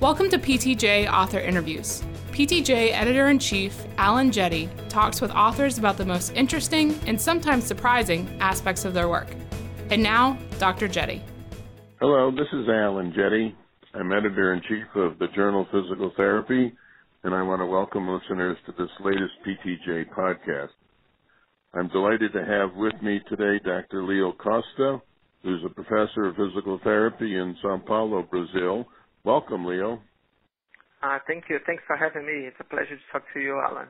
Welcome to PTJ Author Interviews. PTJ Editor in Chief Alan Jette talks with authors about the most interesting and sometimes surprising aspects of their work. And now, Dr. Jette. Hello, this is Alan Jette. I'm editor in chief of the journal Physical Therapy, and I want to welcome listeners to this latest PTJ podcast. I'm delighted to have with me today Dr. Leo Costa, who's a professor of physical therapy in Sao Paulo, Brazil. Welcome, Leo. Uh, thank you. Thanks for having me. It's a pleasure to talk to you, Alan.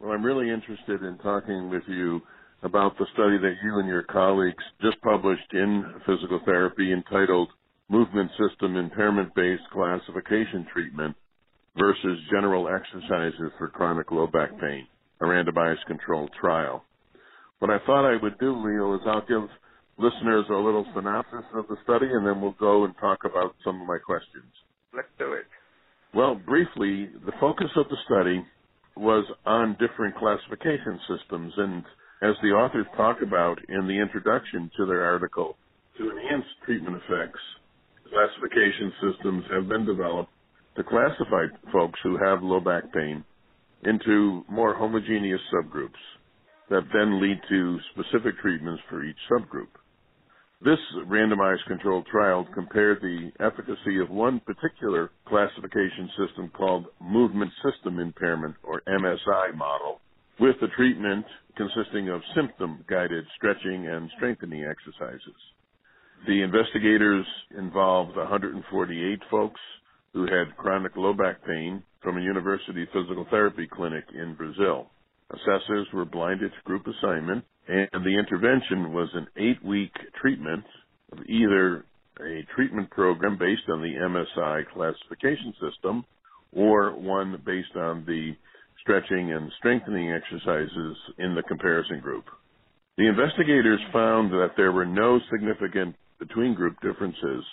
Well, I'm really interested in talking with you about the study that you and your colleagues just published in Physical Therapy entitled Movement System Impairment Based Classification Treatment versus General Exercises for Chronic Low Back Pain, a randomized controlled trial. What I thought I would do, Leo, is I'll give listeners a little synopsis of the study and then we'll go and talk about some of my questions. Let's do it. Well, briefly, the focus of the study was on different classification systems, and as the authors talk about in the introduction to their article, to enhance treatment effects, classification systems have been developed to classify folks who have low back pain into more homogeneous subgroups that then lead to specific treatments for each subgroup. This randomized controlled trial compared the efficacy of one particular classification system called movement system impairment or MSI model with the treatment consisting of symptom guided stretching and strengthening exercises. The investigators involved 148 folks who had chronic low back pain from a university physical therapy clinic in Brazil. Assessors were blinded to group assignment and the intervention was an eight week treatment of either a treatment program based on the MSI classification system or one based on the stretching and strengthening exercises in the comparison group. The investigators found that there were no significant between group differences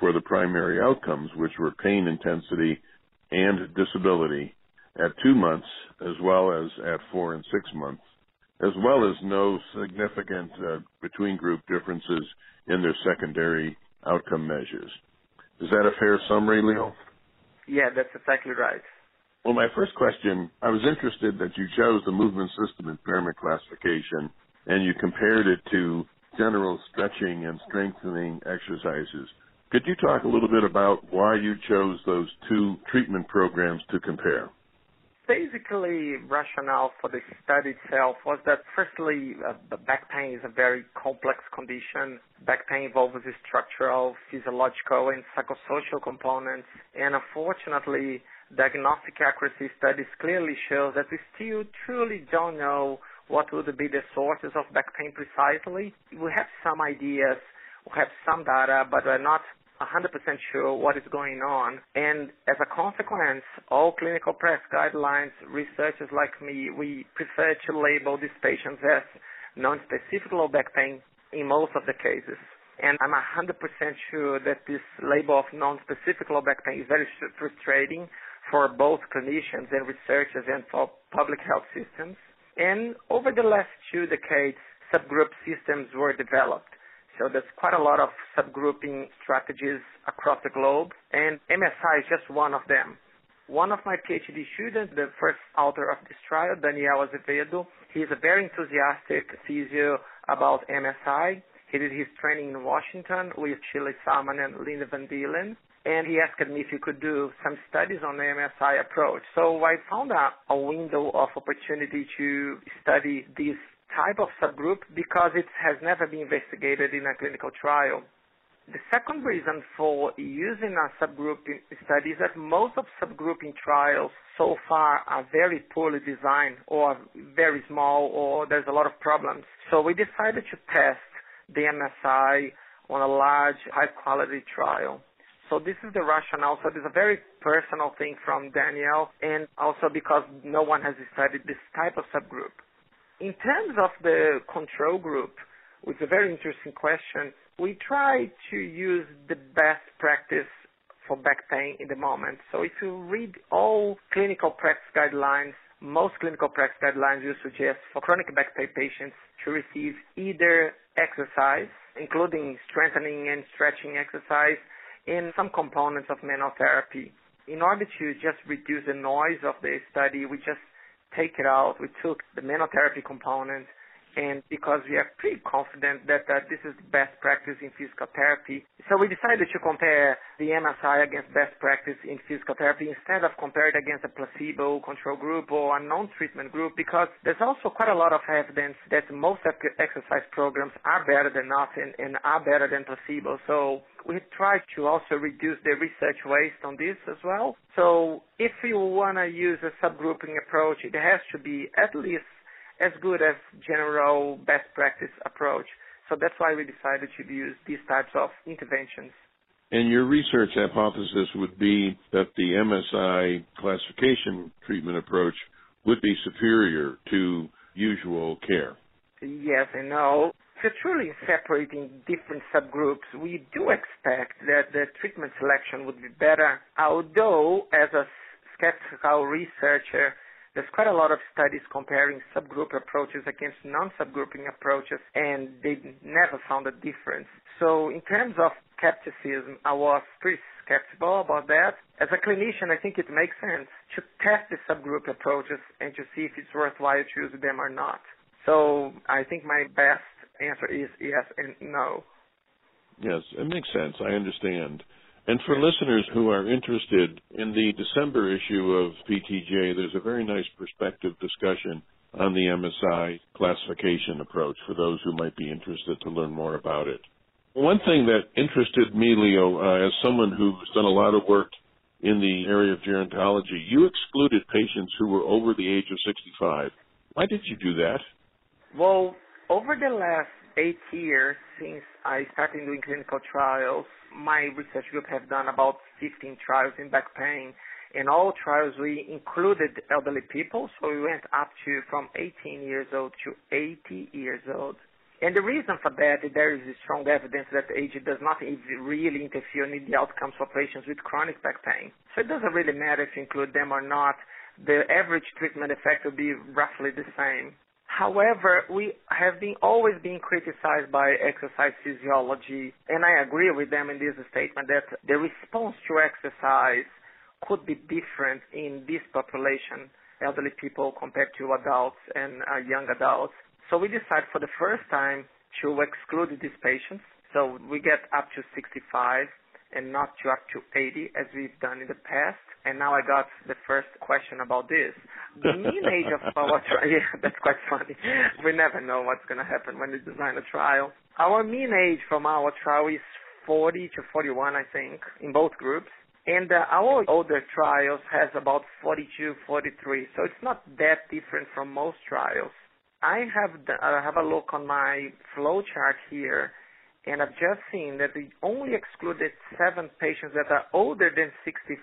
for the primary outcomes, which were pain intensity and disability at two months as well as at four and six months as well as no significant uh, between group differences in their secondary outcome measures. Is that a fair summary, Leo? Yeah, that's exactly right. Well, my first question, I was interested that you chose the movement system impairment classification and you compared it to general stretching and strengthening exercises. Could you talk a little bit about why you chose those two treatment programs to compare? Basically rationale for the study itself was that firstly, uh, back pain is a very complex condition. Back pain involves structural, physiological, and psychosocial components. And unfortunately, diagnostic accuracy studies clearly show that we still truly don't know what would be the sources of back pain precisely. We have some ideas, we have some data, but we're not 100% sure what is going on. And as a consequence, all clinical practice guidelines, researchers like me, we prefer to label these patients as non-specific low back pain in most of the cases. And I'm 100% sure that this label of non-specific low back pain is very frustrating for both clinicians and researchers and for public health systems. And over the last two decades, subgroup systems were developed. So there's quite a lot of subgrouping strategies across the globe, and MSI is just one of them. One of my PhD students, the first author of this trial, Daniel Azevedo, he's a very enthusiastic physio about MSI. He did his training in Washington with Shirley Sahrmann and Linda Van Dillen. And he asked me if he could do some studies on the MSI approach. So I found a, a window of opportunity to study this type of subgroup because it has never been investigated in a clinical trial. The second reason for using a subgroup study is that most of subgrouping trials so far are very poorly designed or very small or there's a lot of problems. So we decided to test the MSI on a large, high quality trial. So this is the rationale. So this is a very personal thing from Daniel and also because no one has studied this type of subgroup. In terms of the control group, is a very interesting question, we try to use the best practice for back pain in the moment. So if you read all clinical practice guidelines, most clinical practice guidelines will suggest for chronic back pain patients to receive either exercise, including strengthening and stretching exercise, and some components of manual therapy. in order to just reduce the noise of the study, we just take it out. We took the manual therapy component and because we are pretty confident that uh, this is best practice in physical therapy. So we decided to compare the MSI against best practice in physical therapy instead of compare it against a placebo control group or a non-treatment group because there's also quite a lot of evidence that most exercise programs are better than nothing and are better than placebo. So we try to also reduce the research waste on this as well. So if you want to use a subgrouping approach, it has to be at least as good as general best practice approach. So that's why we decided to use these types of interventions. And your research hypothesis would be that the MSI classification treatment approach would be superior to usual care. Yes and no. So truly separating different subgroups, we do expect that the treatment selection would be better, although as a skeptical researcher, there's quite a lot of studies comparing subgroup approaches against non-subgrouping approaches, and they never found a difference. So in terms of skepticism, I was pretty skeptical about that. As a clinician, I think it makes sense to test the subgroup approaches and to see if it's worthwhile to use them or not. So I think my best answer is yes and no. Yes, it makes sense. I understand. And for listeners who are interested, in the December issue of PTJ, there's a very nice perspective discussion on the MSI classification approach for those who might be interested to learn more about it. One thing that interested me, Leo, uh, as someone who's done a lot of work in the area of gerontology, you excluded patients who were over the age of 65. Why did you do that? Well, over the last eight years since I started doing clinical trials, my research group have done about 15 trials in back pain. In all trials, we included elderly people, so we went up to from 18 years old to 80 years old. And the reason for that, there is strong evidence that age does not really interfere in the outcomes for patients with chronic back pain. So it doesn't really matter if you include them or not. The average treatment effect will be roughly the same. However, we have been always been criticized by exercise physiology, and I agree with them in this statement that the response to exercise could be different in this population, elderly people compared to adults and uh, young adults. So we decided for the first time to exclude these patients. So we get up to 65 and not to up to 80 as we've done in the past. And now I got the first question about this. The mean age of our trial, yeah, that's quite funny. We never know what's going to happen when we design a trial. Our mean age from our trial is 40 to 41, I think, in both groups. And uh, our older trials has about 42, 43, so it's not that different from most trials. I have uh, have a look on my flow chart here, and I've just seen that we only excluded seven patients that are older than 60,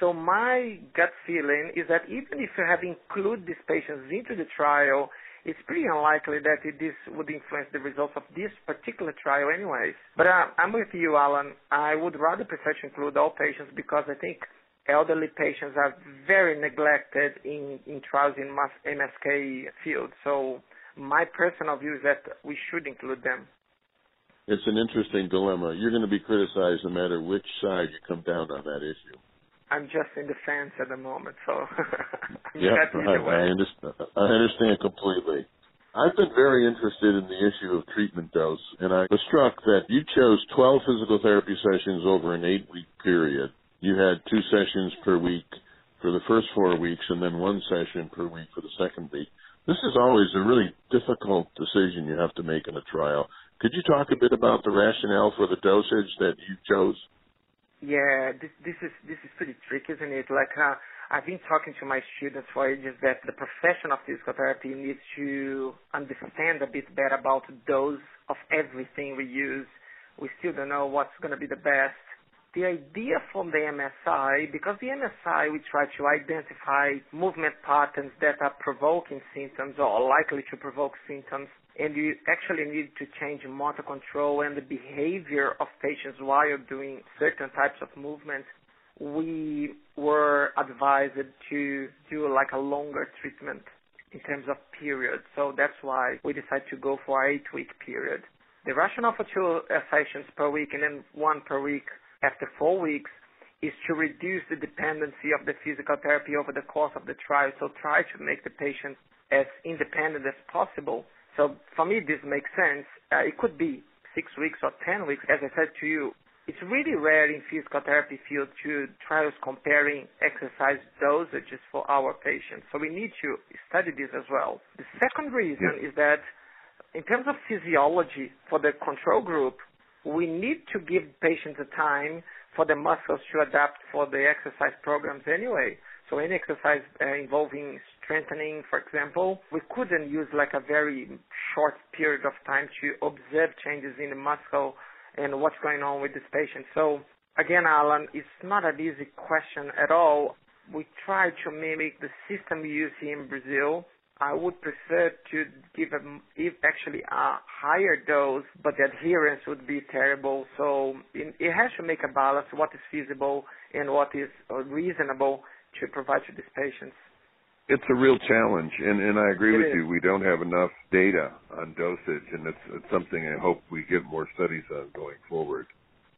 so my gut feeling is that even if you have included these patients into the trial, it's pretty unlikely that this would influence the results of this particular trial anyways. But uh, I'm with you, Alan. I would rather prefer to include all patients because I think elderly patients are very neglected in, in trials in MSK field. So my personal view is that we should include them. It's an interesting dilemma. You're going to be criticized no matter which side you come down on that issue. I'm just in the fence at the moment, so yeah, I, I understand. I understand completely. I've been very interested in the issue of treatment dose, and I was struck that you chose 12 physical therapy sessions over an eight-week period. You had two sessions per week for the first four weeks, and then one session per week for the second week. This is always a really difficult decision you have to make in a trial. Could you talk a bit about the rationale for the dosage that you chose? Yeah, this this is this is pretty tricky, isn't it? Like uh, I've been talking to my students for ages that the profession of physical therapy needs to understand a bit better about dose of everything we use. We still don't know what's going to be the best. The idea from the MSI, because the MSI we try to identify movement patterns that are provoking symptoms or likely to provoke symptoms and you actually need to change motor control and the behavior of patients while doing certain types of movements, we were advised to do like a longer treatment in terms of period. So that's why we decided to go for eight week period. The rationale for two sessions per week and then one per week after four weeks is to reduce the dependency of the physical therapy over the course of the trial. So try to make the patient as independent as possible. So for me, this makes sense. Uh, it could be six weeks or 10 weeks. As I said to you, it's really rare in physical therapy field to trials comparing exercise dosages for our patients. So we need to study this as well. The second reason is that in terms of physiology for the control group, we need to give patients a time for the muscles to adapt for the exercise programs anyway. So any exercise uh, involving strengthening, for example, we couldn't use like a very short period of time to observe changes in the muscle and what's going on with this patient. So again, Alan, it's not an easy question at all. We try to mimic the system we use here in Brazil. I would prefer to give a, if actually a higher dose, but the adherence would be terrible. So it, it has to make a balance what is feasible and what is uh, reasonable to provide to these patients. It's a real challenge, and, and I agree It with is. you. We don't have enough data on dosage, and it's, it's something I hope we get more studies on going forward.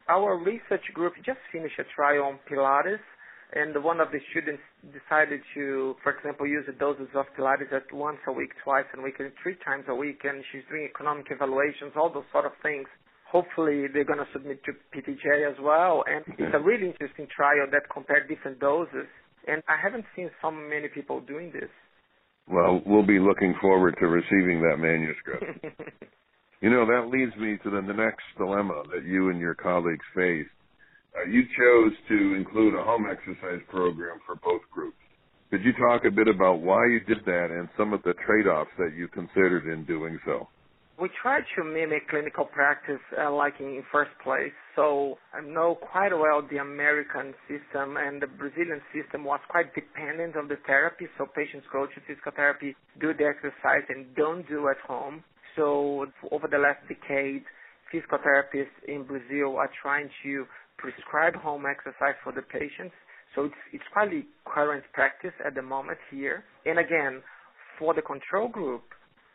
Our research group just finished a trial on Pilates, and one of the students decided to, for example, use the doses of Pilates at once a week, twice a week, and three times a week, and she's doing economic evaluations, all those sort of things. Hopefully, they're going to submit to PTJ as well, and it's a really interesting trial that compared different doses, and I haven't seen so many people doing this. Well, we'll be looking forward to receiving that manuscript. You know, that leads me to the, the next dilemma that you and your colleagues faced. Uh, you chose to include a home exercise program for both groups. Could you talk a bit about why you did that and some of the trade-offs that you considered in doing so? We tried to mimic clinical practice uh, like in first place. So I know quite well the American system and the Brazilian system was quite dependent on the therapy. So patients go to physical therapy, do the exercise and don't do at home. So over the last decade, physical therapists in Brazil are trying to prescribe home exercise for the patients. So it's, it's quite a current practice at the moment here. And again, for the control group,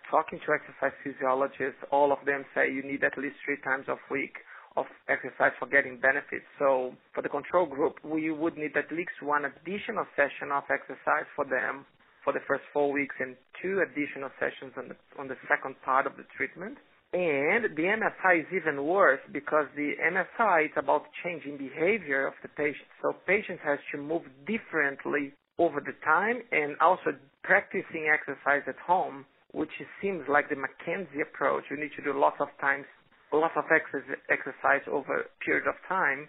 talking to exercise physiologists, all of them say you need at least three times a week of exercise for getting benefits. So for the control group, we would need at least one additional session of exercise for them for the first four weeks and two additional sessions on the, on the second part of the treatment. And the MSI is even worse because the MSI is about changing behavior of the patient. So patients has to move differently over the time and also practicing exercise at home, which seems like the McKenzie approach. You need to do lots of times, lots of exercise over a period of time.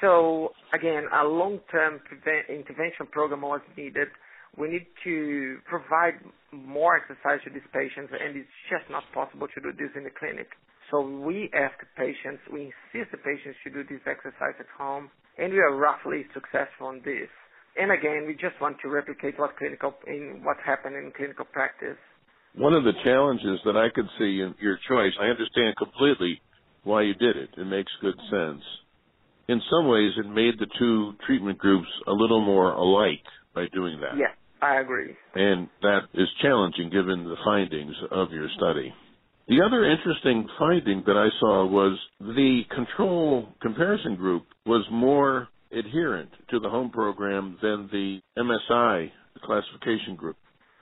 So again, a long-term intervention program was needed. We need to provide more exercise to these patients, and it's just not possible to do this in the clinic. So we ask patients, we insist the patients to do this exercise at home, and we are roughly successful in this. And again, we just want to replicate what clinical in what happened in clinical practice. One of the challenges that I could see in your choice, I understand completely why you did it. It makes good sense. In some ways, it made the two treatment groups a little more alike by doing that. Yes, I agree. And that is challenging given the findings of your study. The other interesting finding that I saw was the control comparison group was more adherent to the home program than the MSI classification group.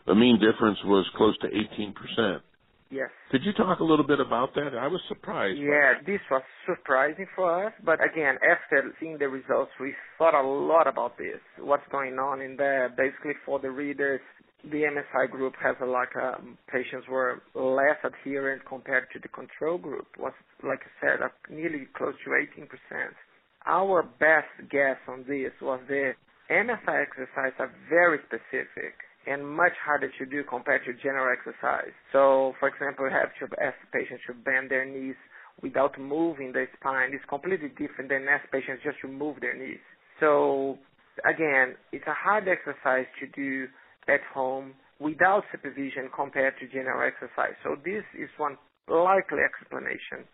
The mean difference was close to 18%. Yes. Could you talk a little bit about that? I was surprised. Yeah, this was surprising for us, but again, after seeing the results, we thought a lot about this. What's going on in there? Basically, for the readers, the MSI group has a, like um, patients were less adherent compared to the control group. Was like I said, uh, nearly close to 18%. Our best guess on this was the MSI exercise are very specific and much harder to do compared to general exercise. So, for example, you have to ask patients to bend their knees without moving the spine. It's completely different than ask patients just to move their knees. So, again, it's a hard exercise to do at home without supervision compared to general exercise. So this is one likely explanation.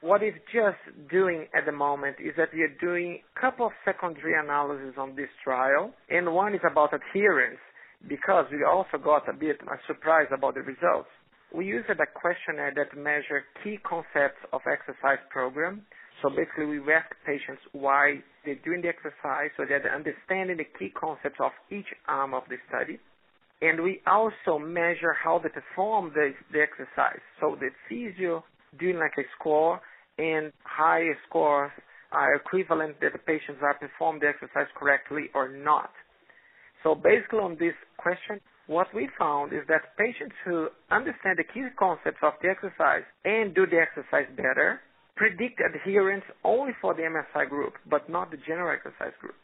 What we're just doing at the moment is that we are doing a couple of secondary analyses on this trial, and one is about adherence because we also got a bit a surprise about the results. We used a questionnaire that measures key concepts of exercise program. So basically, we asked patients why they're doing the exercise so that they're understanding the key concepts of each arm of the study. And we also measure how they perform the, the exercise. So the physio doing like a score and high scores are equivalent that the patients are performing the exercise correctly or not. So basically on this question, what we found is that patients who understand the key concepts of the exercise and do the exercise better predict adherence only for the MSI group, but not the general exercise group.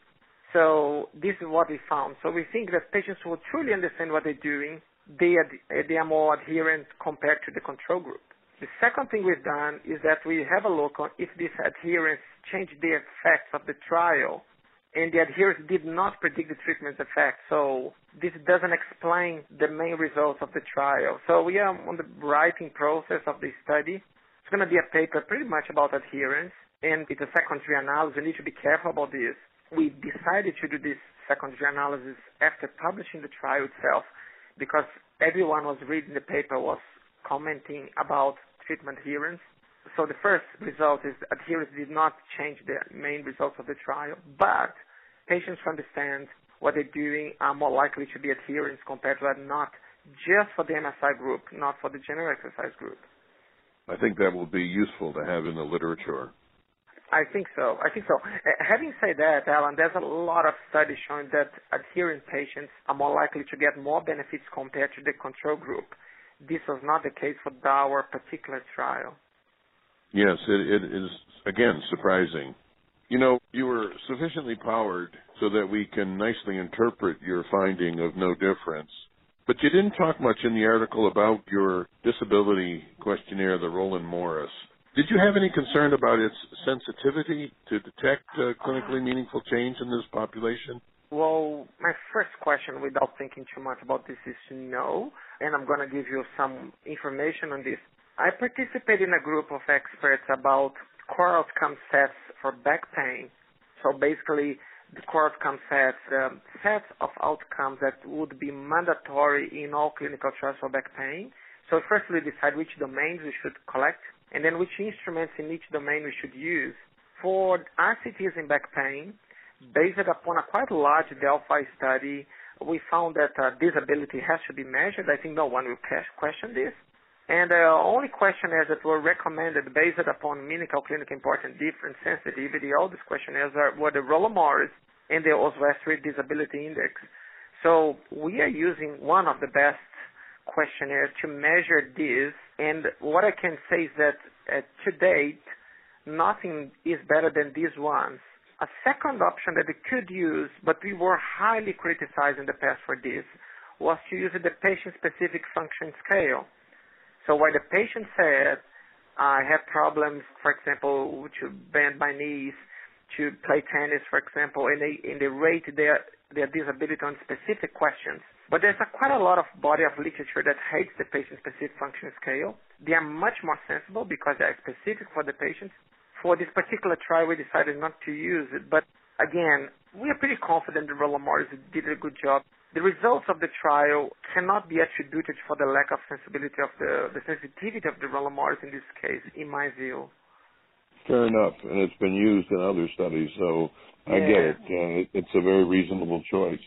So this is what we found. So we think that patients who truly understand what they're doing, they are, they are more adherent compared to the control group. The second thing we've done is that we have a look on if this adherence changed the effects of the trial, and the adherence did not predict the treatment effect. So this doesn't explain the main results of the trial. So we are on the writing process of the study, it's going to be a paper pretty much about adherence, and it's a secondary analysis. We need to be careful about this. We decided to do this secondary analysis after publishing the trial itself because everyone was reading the paper was commenting about treatment adherence. So the first result is adherence did not change the main results of the trial, but patients who understand what they're doing are more likely to be adherents compared to not just for the MSI group, not for the general exercise group. I think that will be useful to have in the literature. I think so. I think so. Uh, having said that, Alan, there's a lot of studies showing that adherent patients are more likely to get more benefits compared to the control group. This was not the case for our particular trial. Yes, it, it is, again, surprising. You know, you were sufficiently powered so that we can nicely interpret your finding of no difference but you didn't talk much in the article about your disability questionnaire, the Roland Morris. Did you have any concern about its sensitivity to detect uh, clinically meaningful change in this population? Well, my first question, without thinking too much about this, is no. And I'm going to give you some information on this. I participated in a group of experts about core outcome sets for back pain. So basically, the core outcome sets, the set of outcomes that would be mandatory in all clinical trials for back pain. So first we decide which domains we should collect and then which instruments in each domain we should use. For RCTs in back pain, based upon a quite large Delphi study, we found that uh, disability has to be measured. I think no one will question this. And the uh, only questionnaires that were recommended based upon clinical clinical important difference sensitivity, all these questionnaires are, were the Roland Morris and the Oswestry Disability Index. So we are using one of the best questionnaires to measure this. And what I can say is that uh, to date, nothing is better than these ones. A second option that we could use, but we were highly criticized in the past for this, was to use the patient-specific function scale. So while the patient said, I have problems, for example, to bend my knees, to play tennis, for example, and they, and they rate their, their disability on specific questions. But there's a, quite a lot of body of literature that hates the patient-specific function scale. They are much more sensible because they are specific for the patients. For this particular trial, we decided not to use it. But again, we are pretty confident that Roland Morris did a good job the results of the trial cannot be attributed for the lack of sensibility of the, the sensitivity of the Roland Morris in this case, in my view. Fair enough, and it's been used in other studies, so I yeah. get it. Uh, it's a very reasonable choice.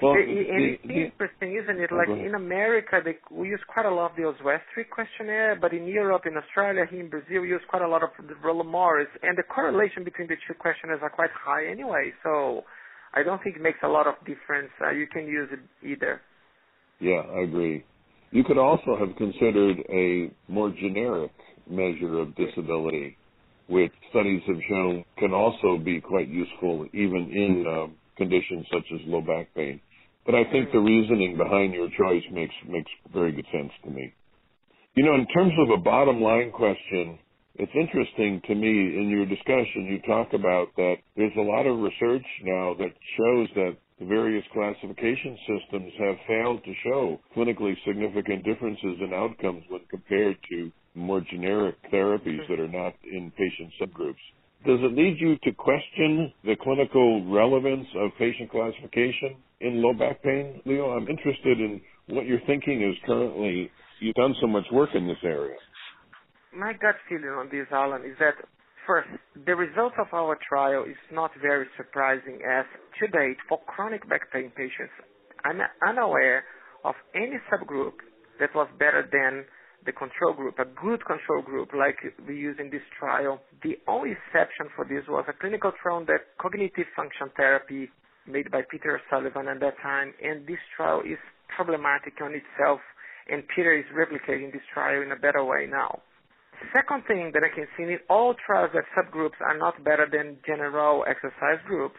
Well, the, it's the, interesting, isn't it? Like in America, they, we use quite a lot of the Oswestry questionnaire, but in Europe, in Australia, here in Brazil, we use quite a lot of the Roland Morris, and the correlation between the two questionnaires are quite high anyway. So I don't think it makes a lot of difference. Uh, you can use it either. Yeah, I agree. You could also have considered a more generic measure of disability, which studies have shown can also be quite useful even in uh, conditions such as low back pain. But I think the reasoning behind your choice makes makes very good sense to me. You know, in terms of a bottom line question, it's interesting to me in your discussion, you talk about that there's a lot of research now that shows that the various classification systems have failed to show clinically significant differences in outcomes when compared to more generic therapies mm-hmm. that are not in patient subgroups. Does it lead you to question the clinical relevance of patient classification in low back pain, Leo? I'm interested in what your thinking is currently. You've done so much work in this area my gut feeling on this, Alan, is that First, the result of our trial is not very surprising as to date for chronic back pain patients, I'm unaware of any subgroup that was better than the control group, a good control group like we use in this trial. The only exception for this was a clinical trial that cognitive function therapy made by Peter Sullivan at that time, and this trial is problematic on itself, and Peter is replicating this trial in a better way now. Second thing that I can see in all trials that subgroups are not better than general exercise groups,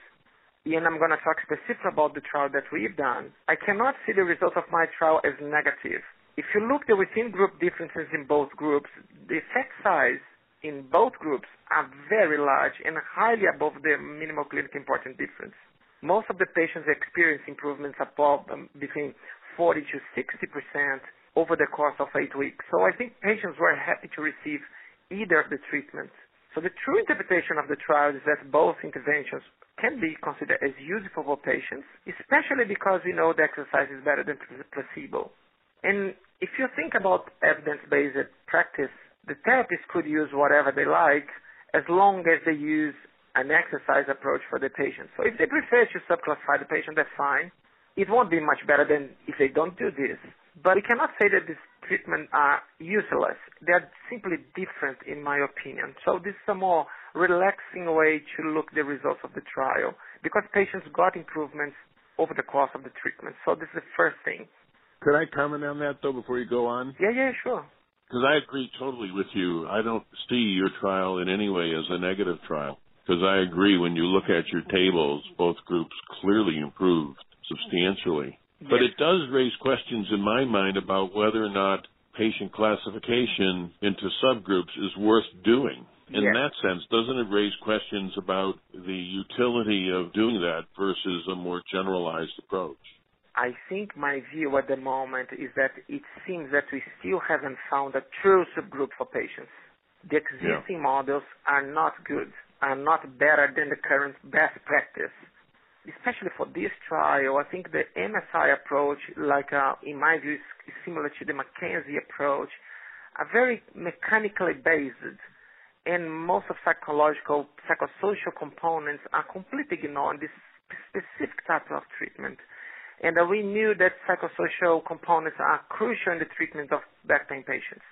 and I'm going to talk specifically about the trial that we've done, I cannot see the results of my trial as negative. If you look at the within group differences in both groups, the effect size in both groups are very large and highly above the minimal clinically important difference. Most of the patients experience improvements above um, between 40 to 60 percent over the course of eight weeks. So I think patients were happy to receive either of the treatments. So the true interpretation of the trial is that both interventions can be considered as useful for patients, especially because we know the exercise is better than placebo. And if you think about evidence-based practice, the therapists could use whatever they like as long as they use an exercise approach for the patient. So if they prefer to subclassify the patient, that's fine. It won't be much better than if they don't do this. But we cannot say that these treatments are useless. They are simply different, in my opinion. So this is a more relaxing way to look the results of the trial because patients got improvements over the course of the treatment. So this is the first thing. Could I comment on that though before you go on? Yeah, yeah, sure. Because I agree totally with you. I don't see your trial in any way as a negative trial. Because I agree when you look at your tables, both groups clearly improved substantially. But it does raise questions in my mind about whether or not patient classification into subgroups is worth doing. In yes. that sense, doesn't it raise questions about the utility of doing that versus a more generalized approach? I think my view at the moment is that it seems that we still haven't found a true subgroup for patients. The existing yeah. models are not good, are not better than the current best practice. Especially for this trial, I think the MSI approach, like uh, in my view, is similar to the McKenzie approach, are very mechanically based and most of psychological, psychosocial components are completely ignored in this specific type of treatment. And uh, we knew that psychosocial components are crucial in the treatment of back pain patients.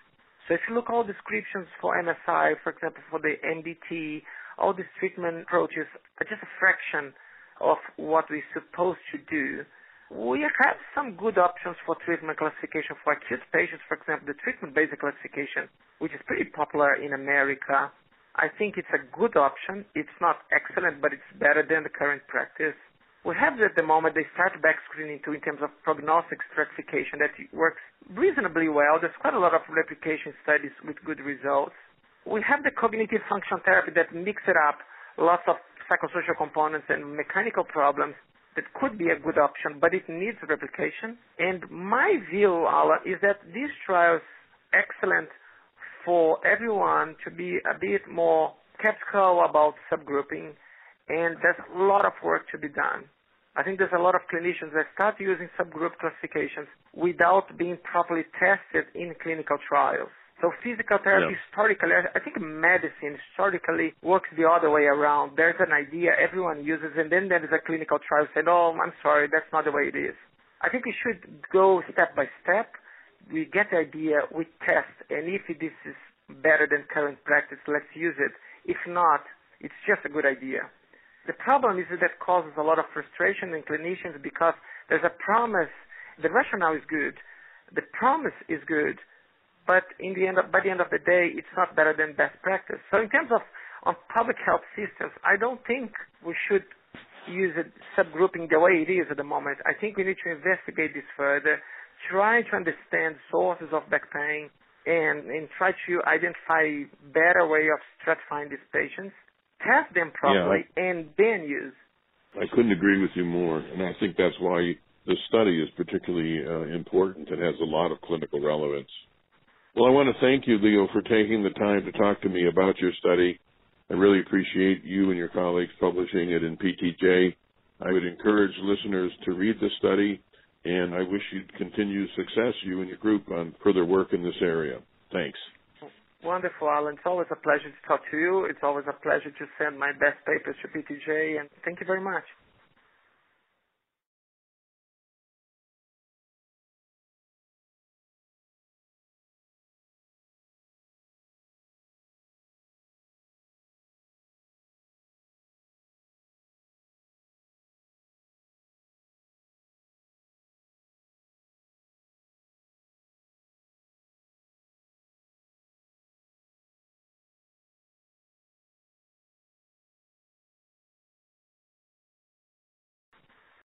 So if you look at all descriptions for MSI, for example, for the MDT, all these treatment approaches are just a fraction of what we're supposed to do we have some good options for treatment classification for acute patients. For example, the treatment-based classification, which is pretty popular in America. I think it's a good option. It's not excellent, but it's better than the current practice. We have at the moment the start back screening too in terms of prognostic stratification that works reasonably well. There's quite a lot of replication studies with good results. We have the cognitive function therapy that mixes up lots of psychosocial components and mechanical problems that could be a good option, but it needs replication. And my view, Alan, is that these trials excellent for everyone to be a bit more skeptical about subgrouping, and there's a lot of work to be done. I think there's a lot of clinicians that start using subgroup classifications without being properly tested in clinical trials. So physical therapy yeah. historically, I think medicine historically works the other way around. There's an idea everyone uses, and then there is a clinical trial saying, "Oh, I'm sorry, that's not the way it is." I think we should go step by step. We get the idea, we test, and if this is better than current practice, let's use it. If not, it's just a good idea. The problem is that that causes a lot of frustration in clinicians because there's a promise. The rationale is good. The promise is good but in the end, of, by the end of the day, it's not better than best practice. So in terms of on public health systems, I don't think we should use it subgrouping the way it is at the moment. I think we need to investigate this further, try to understand sources of back pain, and, and try to identify better way of stratifying these patients, test them properly, yeah, I, and then use. I couldn't agree with you more, and I think that's why this study is particularly uh, important and has a lot of clinical relevance. Well, I want to thank you, Leo, for taking the time to talk to me about your study. I really appreciate you and your colleagues publishing it in PTJ. I would encourage listeners to read the study, and I wish you continued success, you and your group, on further work in this area. Thanks. Wonderful, Alan. It's always a pleasure to talk to you. It's always a pleasure to send my best papers to PTJ, and thank you very much.